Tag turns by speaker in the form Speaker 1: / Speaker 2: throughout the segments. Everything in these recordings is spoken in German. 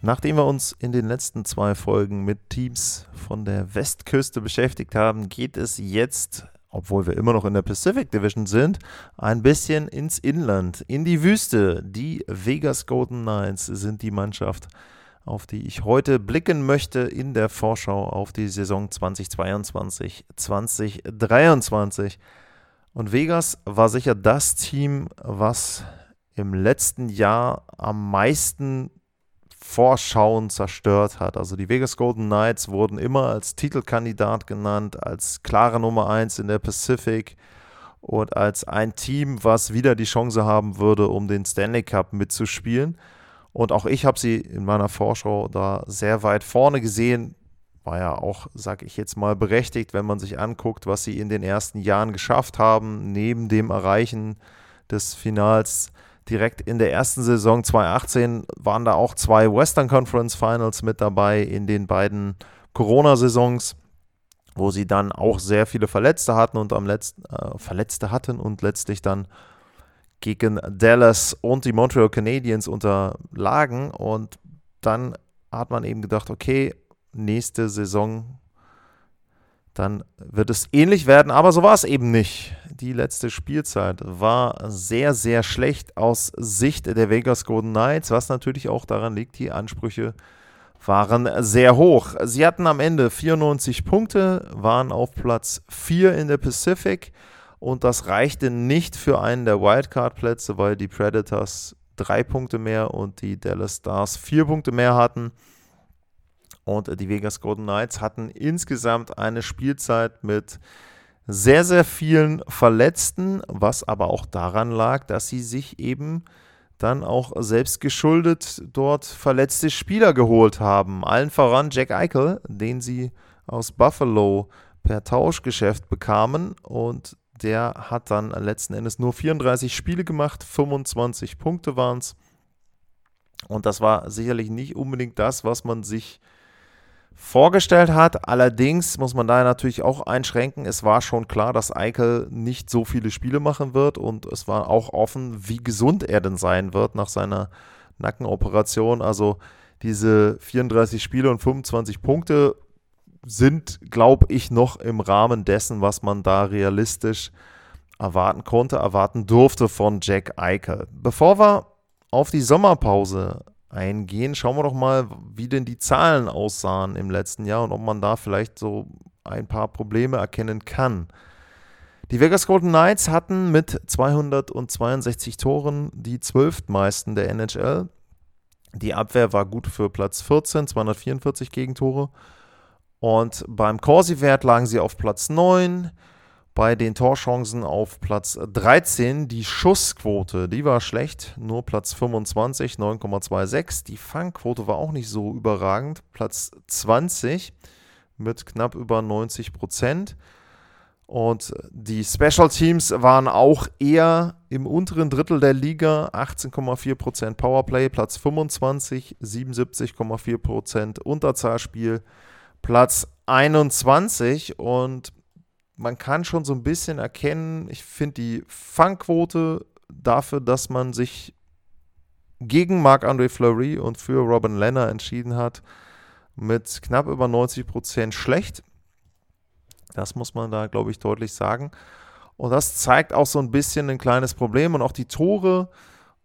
Speaker 1: Nachdem wir uns in den letzten zwei Folgen mit Teams von der Westküste beschäftigt haben, geht es jetzt, obwohl wir immer noch in der Pacific Division sind, ein bisschen ins Inland, in die Wüste. Die Vegas Golden Knights sind die Mannschaft, auf die ich heute blicken möchte in der Vorschau auf die Saison 2022-2023. Und Vegas war sicher das Team, was im letzten Jahr am meisten Vorschauen zerstört hat. Also die Vegas Golden Knights wurden immer als Titelkandidat genannt, als klare Nummer 1 in der Pacific und als ein Team, was wieder die Chance haben würde, um den Stanley Cup mitzuspielen. Und auch ich habe sie in meiner Vorschau da sehr weit vorne gesehen. War ja auch, sage ich jetzt mal, berechtigt, wenn man sich anguckt, was sie in den ersten Jahren geschafft haben, neben dem Erreichen des Finals direkt in der ersten Saison. 2018 waren da auch zwei Western Conference Finals mit dabei in den beiden Corona-Saisons, wo sie dann auch sehr viele Verletzte hatten und am letzten äh, Verletzte hatten und letztlich dann gegen Dallas und die Montreal Canadiens unterlagen. Und dann hat man eben gedacht, okay, nächste Saison dann wird es ähnlich werden, aber so war es eben nicht. Die letzte Spielzeit war sehr, sehr schlecht aus Sicht der Vegas Golden Knights, was natürlich auch daran liegt, die Ansprüche waren sehr hoch. Sie hatten am Ende 94 Punkte, waren auf Platz 4 in der Pacific und das reichte nicht für einen der Wildcard-Plätze, weil die Predators drei Punkte mehr und die Dallas Stars vier Punkte mehr hatten. Und die Vegas Golden Knights hatten insgesamt eine Spielzeit mit sehr, sehr vielen Verletzten, was aber auch daran lag, dass sie sich eben dann auch selbst geschuldet dort verletzte Spieler geholt haben. Allen voran Jack Eichel, den sie aus Buffalo per Tauschgeschäft bekamen und der hat dann letzten Endes nur 34 Spiele gemacht, 25 Punkte waren es. Und das war sicherlich nicht unbedingt das, was man sich vorgestellt hat. Allerdings muss man da natürlich auch einschränken. Es war schon klar, dass Eichel nicht so viele Spiele machen wird und es war auch offen, wie gesund er denn sein wird nach seiner Nackenoperation. Also diese 34 Spiele und 25 Punkte sind, glaube ich, noch im Rahmen dessen, was man da realistisch erwarten konnte, erwarten durfte von Jack Eichel. Bevor wir auf die Sommerpause eingehen, schauen wir doch mal, wie denn die Zahlen aussahen im letzten Jahr und ob man da vielleicht so ein paar Probleme erkennen kann. Die Vegas Golden Knights hatten mit 262 Toren die zwölftmeisten der NHL. Die Abwehr war gut für Platz 14, 244 Gegentore. Und beim Corsi-Wert lagen sie auf Platz 9 bei den Torchancen auf Platz 13. Die Schussquote, die war schlecht, nur Platz 25, 9,26. Die Fangquote war auch nicht so überragend, Platz 20 mit knapp über 90 Prozent. Und die Special Teams waren auch eher im unteren Drittel der Liga, 18,4% Powerplay, Platz 25, 77,4% Unterzahlspiel, Platz 21 und man kann schon so ein bisschen erkennen, ich finde die Fangquote dafür, dass man sich gegen Marc-André Fleury und für Robin Lenner entschieden hat, mit knapp über 90 Prozent schlecht. Das muss man da, glaube ich, deutlich sagen. Und das zeigt auch so ein bisschen ein kleines Problem. Und auch die Tore,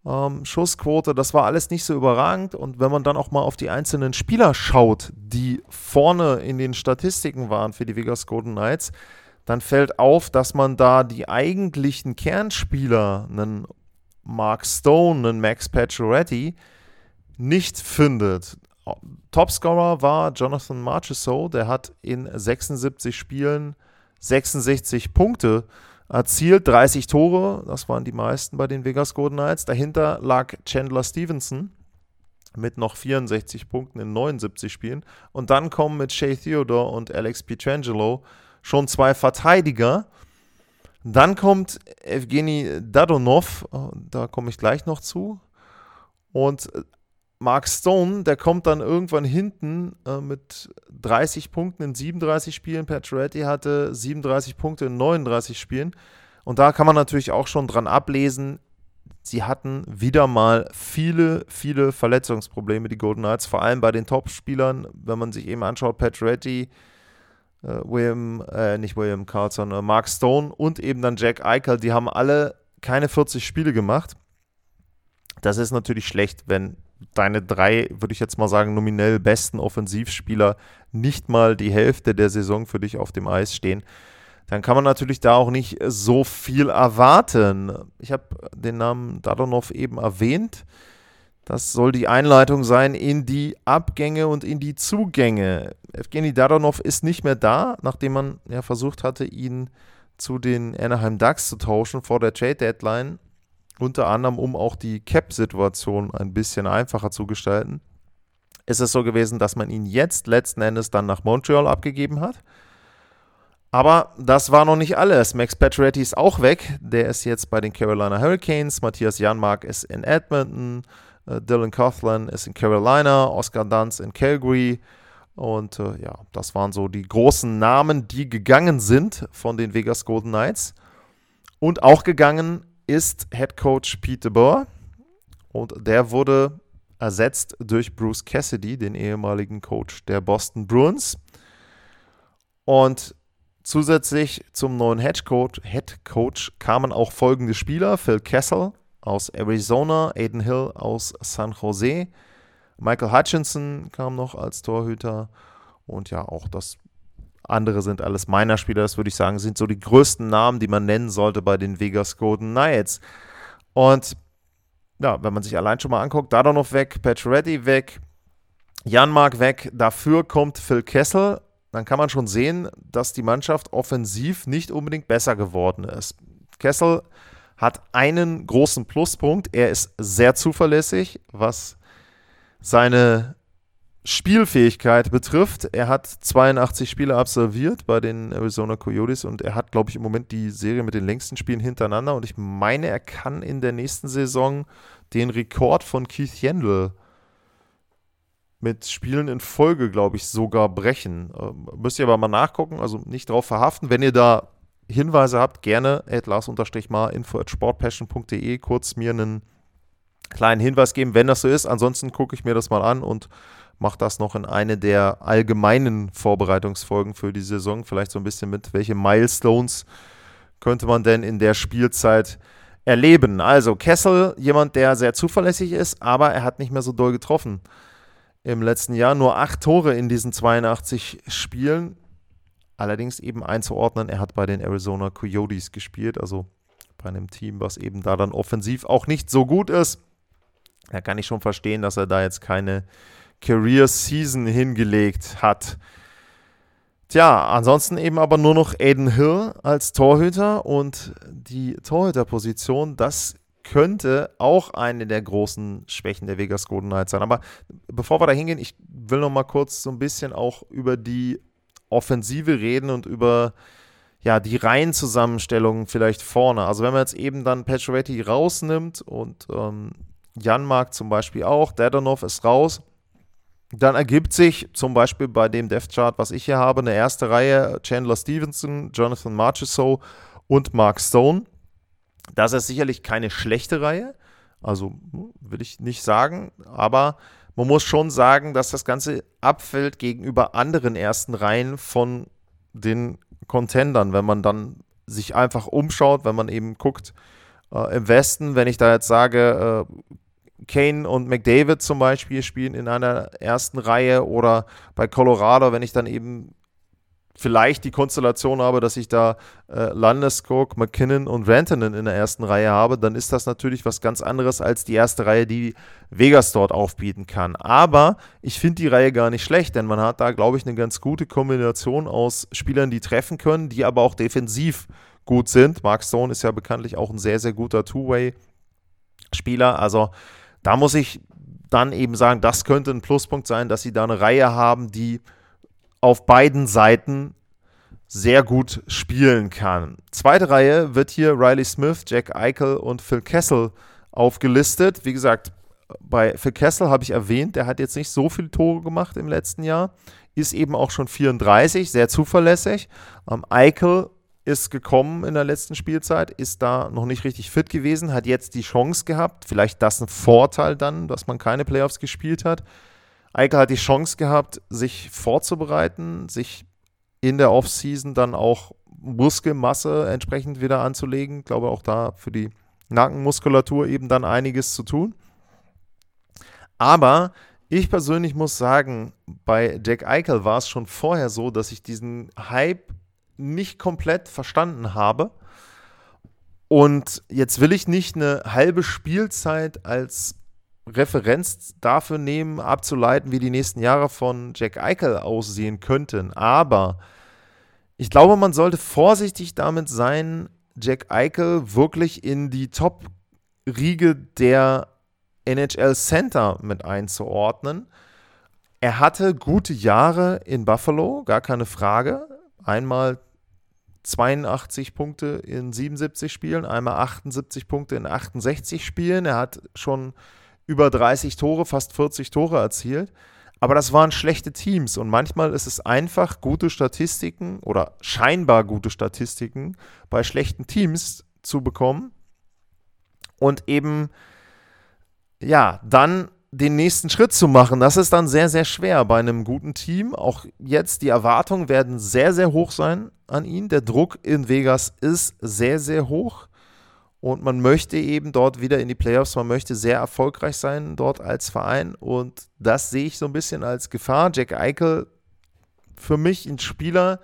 Speaker 1: ähm, Schussquote, das war alles nicht so überragend. Und wenn man dann auch mal auf die einzelnen Spieler schaut, die vorne in den Statistiken waren für die Vegas Golden Knights, dann fällt auf, dass man da die eigentlichen Kernspieler, einen Mark Stone, einen Max Pacioretty, nicht findet. Topscorer war Jonathan Marchessault, der hat in 76 Spielen 66 Punkte erzielt, 30 Tore, das waren die meisten bei den Vegas Golden Knights. Dahinter lag Chandler Stevenson mit noch 64 Punkten in 79 Spielen. Und dann kommen mit Shea Theodore und Alex Pietrangelo schon zwei Verteidiger. Dann kommt Evgeny Dadonov, da komme ich gleich noch zu. Und Mark Stone, der kommt dann irgendwann hinten äh, mit 30 Punkten in 37 Spielen. Pacioretty hatte 37 Punkte in 39 Spielen. Und da kann man natürlich auch schon dran ablesen, sie hatten wieder mal viele, viele Verletzungsprobleme, die Golden Knights, vor allem bei den Top-Spielern, wenn man sich eben anschaut, Pacioretty, äh, William, äh, nicht William Carlson, äh, Mark Stone und eben dann Jack Eichel, die haben alle keine 40 Spiele gemacht. Das ist natürlich schlecht, wenn deine drei, würde ich jetzt mal sagen, nominell besten Offensivspieler nicht mal die Hälfte der Saison für dich auf dem Eis stehen dann kann man natürlich da auch nicht so viel erwarten. Ich habe den Namen Dadonov eben erwähnt. Das soll die Einleitung sein in die Abgänge und in die Zugänge. Evgeny Dadonov ist nicht mehr da, nachdem man ja versucht hatte, ihn zu den Anaheim Ducks zu tauschen vor der Trade Deadline. Unter anderem, um auch die Cap-Situation ein bisschen einfacher zu gestalten. Ist es so gewesen, dass man ihn jetzt letzten Endes dann nach Montreal abgegeben hat. Aber das war noch nicht alles. Max Pacioretty ist auch weg. Der ist jetzt bei den Carolina Hurricanes. Matthias Janmark ist in Edmonton. Uh, Dylan Coughlin ist in Carolina. Oscar Dunz in Calgary. Und uh, ja, das waren so die großen Namen, die gegangen sind von den Vegas Golden Knights. Und auch gegangen ist Head Coach Pete Burr. Und der wurde ersetzt durch Bruce Cassidy, den ehemaligen Coach der Boston Bruins. Und Zusätzlich zum neuen Head Coach, Head Coach kamen auch folgende Spieler: Phil Kessel aus Arizona, Aiden Hill aus San Jose, Michael Hutchinson kam noch als Torhüter und ja, auch das andere sind alles meiner Spieler, das würde ich sagen, sind so die größten Namen, die man nennen sollte bei den Vegas Golden Knights. Und ja, wenn man sich allein schon mal anguckt, Dadonov weg, Pacioretty weg, Janmark weg, dafür kommt Phil Kessel dann kann man schon sehen, dass die Mannschaft offensiv nicht unbedingt besser geworden ist. Kessel hat einen großen Pluspunkt. Er ist sehr zuverlässig, was seine Spielfähigkeit betrifft. Er hat 82 Spiele absolviert bei den Arizona Coyotes und er hat, glaube ich, im Moment die Serie mit den längsten Spielen hintereinander. Und ich meine, er kann in der nächsten Saison den Rekord von Keith Yandel mit Spielen in Folge, glaube ich, sogar brechen. Ähm, müsst ihr aber mal nachgucken, also nicht drauf verhaften. Wenn ihr da Hinweise habt, gerne at lars-mar info at sportpassion.de kurz mir einen kleinen Hinweis geben, wenn das so ist. Ansonsten gucke ich mir das mal an und mache das noch in eine der allgemeinen Vorbereitungsfolgen für die Saison. Vielleicht so ein bisschen mit, welche Milestones könnte man denn in der Spielzeit erleben. Also Kessel, jemand, der sehr zuverlässig ist, aber er hat nicht mehr so doll getroffen im letzten Jahr. Nur acht Tore in diesen 82 Spielen. Allerdings eben einzuordnen, er hat bei den Arizona Coyotes gespielt, also bei einem Team, was eben da dann offensiv auch nicht so gut ist. Da kann ich schon verstehen, dass er da jetzt keine Career Season hingelegt hat. Tja, ansonsten eben aber nur noch Aiden Hill als Torhüter und die Torhüterposition, das könnte auch eine der großen Schwächen der Vegas Golden Knights sein. Aber bevor wir da hingehen, ich will noch mal kurz so ein bisschen auch über die Offensive reden und über ja, die Reihenzusammenstellung vielleicht vorne. Also wenn man jetzt eben dann Pacioretty rausnimmt und ähm, Janmark zum Beispiel auch, Dadonov ist raus, dann ergibt sich zum Beispiel bei dem Death Chart, was ich hier habe, eine erste Reihe Chandler Stevenson, Jonathan Marchessault und Mark Stone. Das ist sicherlich keine schlechte Reihe, also will ich nicht sagen, aber man muss schon sagen, dass das Ganze abfällt gegenüber anderen ersten Reihen von den Contendern, wenn man dann sich einfach umschaut, wenn man eben guckt äh, im Westen, wenn ich da jetzt sage, äh, Kane und McDavid zum Beispiel spielen in einer ersten Reihe oder bei Colorado, wenn ich dann eben vielleicht die Konstellation habe, dass ich da äh, Landeskog, McKinnon und Rantanen in der ersten Reihe habe, dann ist das natürlich was ganz anderes als die erste Reihe, die Vegas dort aufbieten kann. Aber ich finde die Reihe gar nicht schlecht, denn man hat da, glaube ich, eine ganz gute Kombination aus Spielern, die treffen können, die aber auch defensiv gut sind. Mark Stone ist ja bekanntlich auch ein sehr, sehr guter Two-Way-Spieler. Also da muss ich dann eben sagen, das könnte ein Pluspunkt sein, dass sie da eine Reihe haben, die auf beiden Seiten sehr gut spielen kann. Zweite Reihe wird hier Riley Smith, Jack Eichel und Phil Kessel aufgelistet. Wie gesagt, bei Phil Kessel habe ich erwähnt, der hat jetzt nicht so viele Tore gemacht im letzten Jahr, ist eben auch schon 34, sehr zuverlässig. Ähm, Eichel ist gekommen in der letzten Spielzeit, ist da noch nicht richtig fit gewesen, hat jetzt die Chance gehabt, vielleicht das ein Vorteil dann, dass man keine Playoffs gespielt hat. Eichel hat die Chance gehabt, sich vorzubereiten, sich in der Offseason dann auch Muskelmasse entsprechend wieder anzulegen. Ich glaube auch da für die Nackenmuskulatur eben dann einiges zu tun. Aber ich persönlich muss sagen, bei Jack Eichel war es schon vorher so, dass ich diesen Hype nicht komplett verstanden habe. Und jetzt will ich nicht eine halbe Spielzeit als Referenz dafür nehmen, abzuleiten, wie die nächsten Jahre von Jack Eichel aussehen könnten. Aber ich glaube, man sollte vorsichtig damit sein, Jack Eichel wirklich in die Top-Riege der NHL Center mit einzuordnen. Er hatte gute Jahre in Buffalo, gar keine Frage. Einmal 82 Punkte in 77 Spielen, einmal 78 Punkte in 68 Spielen. Er hat schon über 30 Tore, fast 40 Tore erzielt. Aber das waren schlechte Teams und manchmal ist es einfach, gute Statistiken oder scheinbar gute Statistiken bei schlechten Teams zu bekommen und eben, ja, dann den nächsten Schritt zu machen. Das ist dann sehr, sehr schwer bei einem guten Team. Auch jetzt, die Erwartungen werden sehr, sehr hoch sein an ihn. Der Druck in Vegas ist sehr, sehr hoch und man möchte eben dort wieder in die Playoffs, man möchte sehr erfolgreich sein dort als Verein und das sehe ich so ein bisschen als Gefahr. Jack Eichel für mich ein Spieler,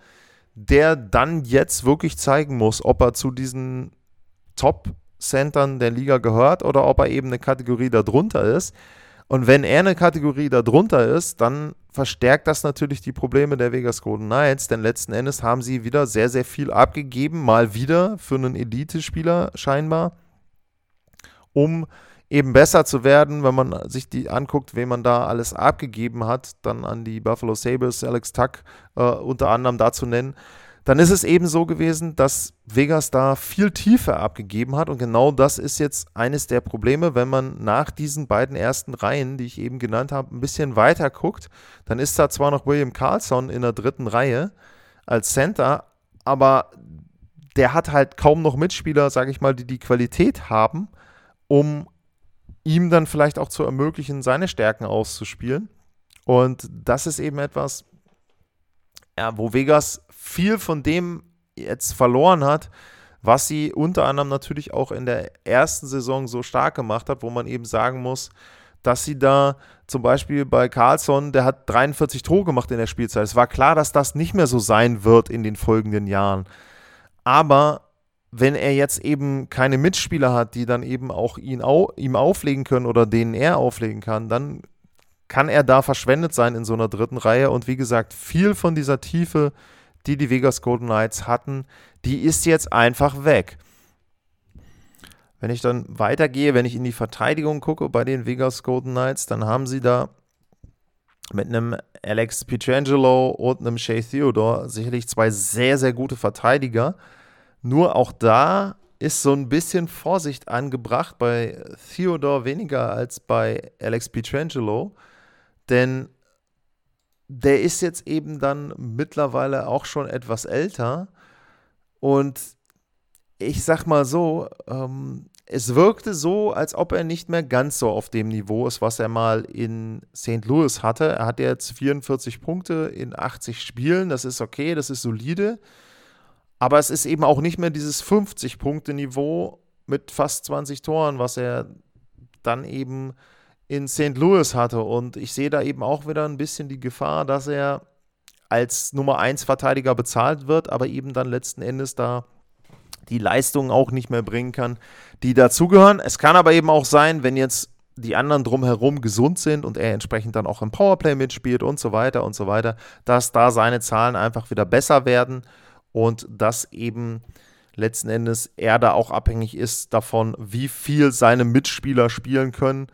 Speaker 1: der dann jetzt wirklich zeigen muss, ob er zu diesen Top-Centern der Liga gehört oder ob er eben eine Kategorie darunter ist. Und wenn er eine Kategorie darunter ist, dann verstärkt das natürlich die Probleme der Vegas Golden Knights, denn letzten Endes haben sie wieder sehr, sehr viel abgegeben, mal wieder für einen Elite-Spieler scheinbar, um eben besser zu werden, wenn man sich die anguckt, wen man da alles abgegeben hat, dann an die Buffalo Sabres, Alex Tuck äh, unter anderem da zu nennen dann ist es eben so gewesen, dass Vegas da viel Tiefe abgegeben hat. Und genau das ist jetzt eines der Probleme, wenn man nach diesen beiden ersten Reihen, die ich eben genannt habe, ein bisschen weiter guckt. Dann ist da zwar noch William Carlson in der dritten Reihe als Center, aber der hat halt kaum noch Mitspieler, sage ich mal, die die Qualität haben, um ihm dann vielleicht auch zu ermöglichen, seine Stärken auszuspielen. Und das ist eben etwas, ja, wo Vegas viel von dem jetzt verloren hat, was sie unter anderem natürlich auch in der ersten Saison so stark gemacht hat, wo man eben sagen muss, dass sie da zum Beispiel bei Carlson, der hat 43 Tore gemacht in der Spielzeit. Es war klar, dass das nicht mehr so sein wird in den folgenden Jahren. Aber wenn er jetzt eben keine Mitspieler hat, die dann eben auch ihn au ihm auflegen können oder denen er auflegen kann, dann kann er da verschwendet sein in so einer dritten Reihe. Und wie gesagt, viel von dieser Tiefe die die Vegas Golden Knights hatten, die ist jetzt einfach weg. Wenn ich dann weitergehe, wenn ich in die Verteidigung gucke bei den Vegas Golden Knights, dann haben sie da mit einem Alex Pietrangelo und einem Shea Theodore sicherlich zwei sehr, sehr gute Verteidiger. Nur auch da ist so ein bisschen Vorsicht angebracht bei Theodore weniger als bei Alex Pietrangelo. Denn der ist jetzt eben dann mittlerweile auch schon etwas älter. Und ich sag mal so, ähm, es wirkte so, als ob er nicht mehr ganz so auf dem Niveau ist, was er mal in St. Louis hatte. Er hat jetzt 44 Punkte in 80 Spielen. Das ist okay, das ist solide. Aber es ist eben auch nicht mehr dieses 50-Punkte-Niveau mit fast 20 Toren, was er dann eben in St. Louis hatte. Und ich sehe da eben auch wieder ein bisschen die Gefahr, dass er als Nummer 1 Verteidiger bezahlt wird, aber eben dann letzten Endes da die Leistungen auch nicht mehr bringen kann, die dazugehören. Es kann aber eben auch sein, wenn jetzt die anderen drumherum gesund sind und er entsprechend dann auch im Powerplay mitspielt und so weiter und so weiter, dass da seine Zahlen einfach wieder besser werden und dass eben letzten Endes er da auch abhängig ist davon, wie viel seine Mitspieler spielen können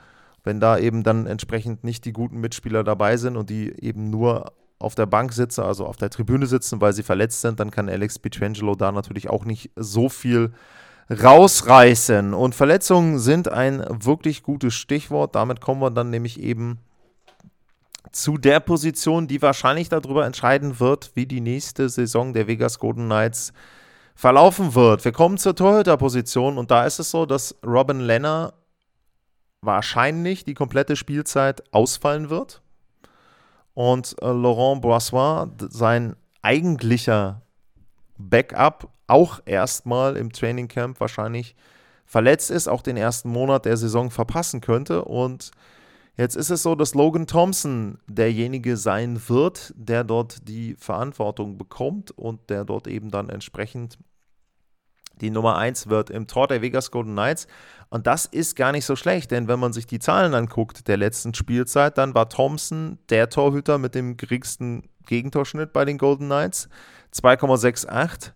Speaker 1: wenn da eben dann entsprechend nicht die guten Mitspieler dabei sind und die eben nur auf der Bank sitzen, also auf der Tribüne sitzen, weil sie verletzt sind, dann kann Alex Pietrangelo da natürlich auch nicht so viel rausreißen. Und Verletzungen sind ein wirklich gutes Stichwort. Damit kommen wir dann nämlich eben zu der Position, die wahrscheinlich darüber entscheiden wird, wie die nächste Saison der Vegas Golden Knights verlaufen wird. Wir kommen zur Torhüter-Position und da ist es so, dass Robin Lenner wahrscheinlich die komplette Spielzeit ausfallen wird. Und äh, Laurent Boissois, sein eigentlicher Backup, auch erstmal im Trainingcamp wahrscheinlich verletzt ist, auch den ersten Monat der Saison verpassen könnte. Und Jetzt ist es so, dass Logan Thompson derjenige sein wird, der dort die Verantwortung bekommt und der dort eben dann entsprechend die Nummer 1 wird im Tor der Vegas Golden Knights. Und das ist gar nicht so schlecht, denn wenn man sich die Zahlen anguckt der letzten Spielzeit, dann war Thompson der Torhüter mit dem geringsten Gegentorschnitt bei den Golden Knights. 2,68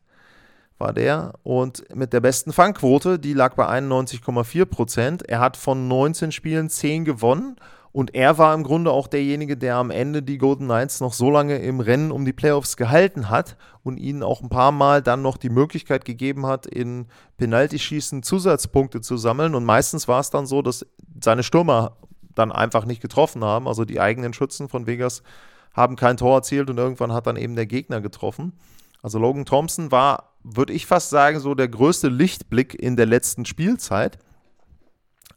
Speaker 1: war der. Und mit der besten Fangquote, die lag bei 91,4 Prozent. Er hat von 19 Spielen 10 gewonnen. Und er war im Grunde auch derjenige, der am Ende die Golden Knights noch so lange im Rennen um die Playoffs gehalten hat und ihnen auch ein paar Mal dann noch die Möglichkeit gegeben hat, in Penaltyschießen Zusatzpunkte zu sammeln. Und meistens war es dann so, dass seine Stürmer dann einfach nicht getroffen haben. Also die eigenen Schützen von Vegas haben kein Tor erzielt und irgendwann hat dann eben der Gegner getroffen. Also Logan Thompson war würde ich fast sagen, so der größte Lichtblick in der letzten Spielzeit.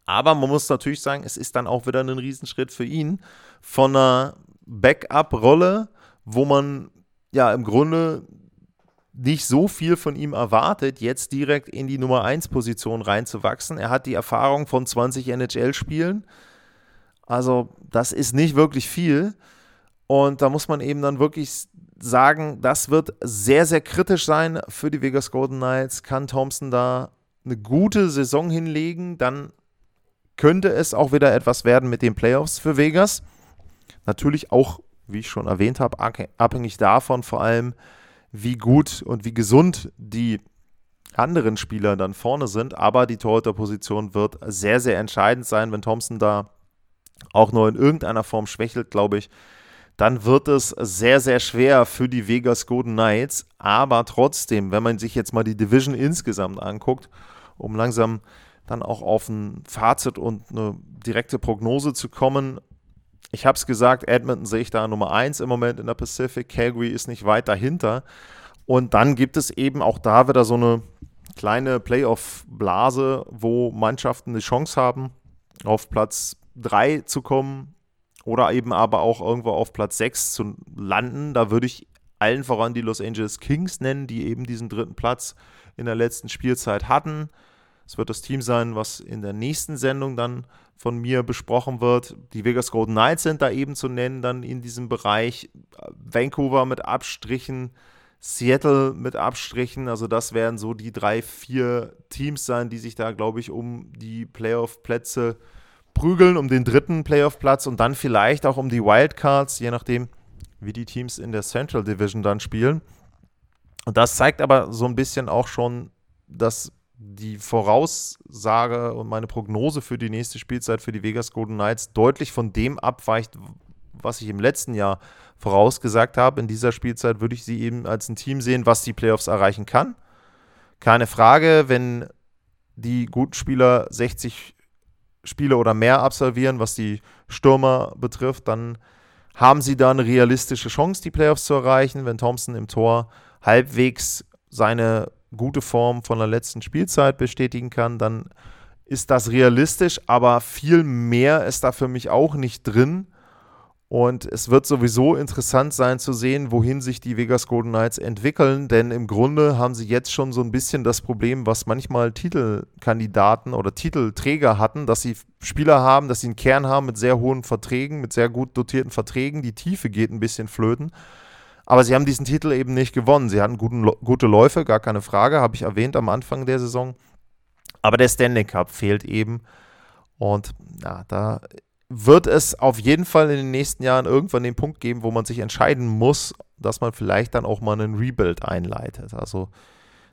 Speaker 1: Aber man muss natürlich sagen, es ist dann auch wieder ein Riesenschritt für ihn von einer Backup-Rolle, wo man ja im Grunde nicht so viel von ihm erwartet, jetzt direkt in die Nummer 1 Position reinzuwachsen. Er hat die Erfahrung von 20 NHL-Spielen. Also, das ist nicht wirklich viel. Und da muss man eben dann wirklich sagen, das wird sehr, sehr kritisch sein für die Vegas Golden Knights. Kann Thompson da eine gute Saison hinlegen, dann könnte es auch wieder etwas werden mit den Playoffs für Vegas. Natürlich auch, wie ich schon erwähnt habe, abhängig davon vor allem, wie gut und wie gesund die anderen Spieler dann vorne sind. Aber die Torhüterposition wird sehr, sehr entscheidend sein, wenn Thompson da auch nur in irgendeiner Form schwächelt, glaube ich, dann wird es sehr, sehr schwer für die Vegas Golden Knights. Aber trotzdem, wenn man sich jetzt mal die Division insgesamt anguckt, um langsam dann auch auf ein Fazit und eine direkte Prognose zu kommen. Ich habe es gesagt, Edmonton sehe ich da Nummer 1 im Moment in der Pacific. Calgary ist nicht weit dahinter. Und dann gibt es eben auch da wieder so eine kleine Playoff-Blase, wo Mannschaften eine Chance haben, auf Platz 3 zu kommen oder eben aber auch irgendwo auf Platz 6 zu landen. Da würde ich allen voran die Los Angeles Kings nennen, die eben diesen dritten Platz in der letzten Spielzeit hatten. Es wird das Team sein, was in der nächsten Sendung dann von mir besprochen wird. Die Vegas Golden Knights sind da eben zu nennen, dann in diesem Bereich. Vancouver mit Abstrichen, Seattle mit Abstrichen. Also das werden so die drei, vier Teams sein, die sich da, glaube ich, um die Playoff-Plätze prügeln um den dritten Playoff-Platz und dann vielleicht auch um die Wildcards, je nachdem, wie die Teams in der Central Division dann spielen. Und das zeigt aber so ein bisschen auch schon, dass die Voraussage und meine Prognose für die nächste Spielzeit für die Vegas Golden Knights deutlich von dem abweicht, was ich im letzten Jahr vorausgesagt habe. In dieser Spielzeit würde ich sie eben als ein Team sehen, was die Playoffs erreichen kann. Keine Frage, wenn die guten Spieler 60 Spiele oder mehr absolvieren, was die Stürmer betrifft, dann haben sie da eine realistische Chance, die Playoffs zu erreichen. Wenn Thompson im Tor halbwegs seine gute Form von der letzten Spielzeit bestätigen kann, dann ist das realistisch, aber viel mehr ist da für mich auch nicht drin. Und es wird sowieso interessant sein zu sehen, wohin sich die Vegas Golden Knights entwickeln, denn im Grunde haben sie jetzt schon so ein bisschen das Problem, was manchmal Titelkandidaten oder Titelträger hatten, dass sie Spieler haben, dass sie einen Kern haben mit sehr hohen Verträgen, mit sehr gut dotierten Verträgen. Die Tiefe geht ein bisschen flöten. Aber sie haben diesen Titel eben nicht gewonnen. Sie hatten guten, gute Läufe, gar keine Frage, habe ich erwähnt am Anfang der Saison. Aber der Stanley Cup fehlt eben. Und ja, da wird es auf jeden Fall in den nächsten Jahren irgendwann den Punkt geben, wo man sich entscheiden muss, dass man vielleicht dann auch mal einen Rebuild einleitet. Also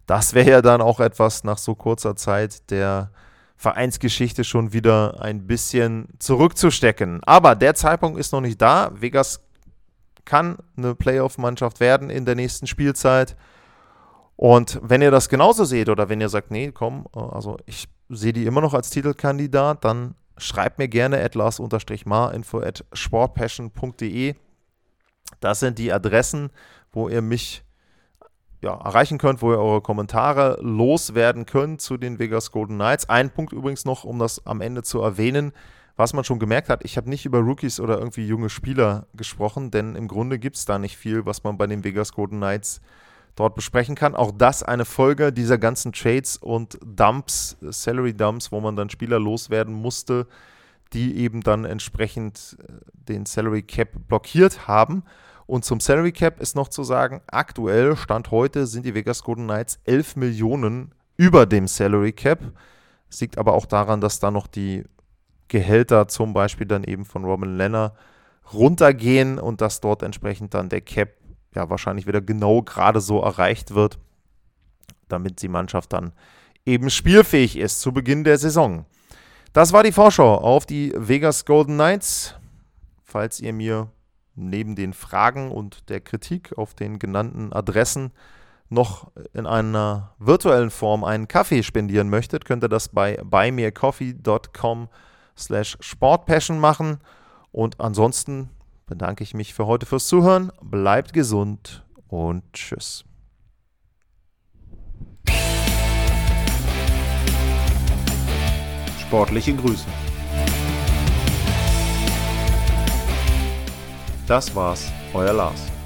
Speaker 1: das wäre ja dann auch etwas nach so kurzer Zeit der Vereinsgeschichte schon wieder ein bisschen zurückzustecken. Aber der Zeitpunkt ist noch nicht da. Vegas kann eine Playoff-Mannschaft werden in der nächsten Spielzeit. Und wenn ihr das genauso seht oder wenn ihr sagt, nee, komm, also ich sehe die immer noch als Titelkandidat, dann schreibt mir gerne at lars-mar info at sportpassion.de. Das sind die Adressen, wo ihr mich ja, erreichen könnt, wo ihr eure Kommentare loswerden könnt zu den Vegas Golden Knights. Ein Punkt übrigens noch, um das am Ende zu erwähnen, was man schon gemerkt hat, ich habe nicht über Rookies oder irgendwie junge Spieler gesprochen, denn im Grunde gibt es da nicht viel, was man bei den Vegas Golden Knights dort besprechen kann. Auch das eine Folge dieser ganzen Trades und Dumps, Salary Dumps, wo man dann Spieler loswerden musste, die eben dann entsprechend äh, den Salary Cap blockiert haben. Und zum Salary Cap ist noch zu sagen, aktuell, Stand heute, sind die Vegas Golden Knights 11 Millionen über dem Salary Cap. Das liegt aber auch daran, dass da noch die Gehälter zum Beispiel dann eben von Robin Lenner runtergehen und dass dort entsprechend dann der Cap ja wahrscheinlich wieder genau gerade so erreicht wird, damit die Mannschaft dann eben spielfähig ist zu Beginn der Saison. Das war die Vorschau auf die Vegas Golden Knights. Falls ihr mir neben den Fragen und der Kritik auf den genannten Adressen noch in einer virtuellen Form einen Kaffee spendieren möchtet, könnt ihr das bei buymeacoffee.com slash sportpassion machen. Und ansonsten bedanke ich mich für heute fürs Zuhören. Bleibt gesund und tschüss.
Speaker 2: Sportliche Grüße. Das war's, euer Lars.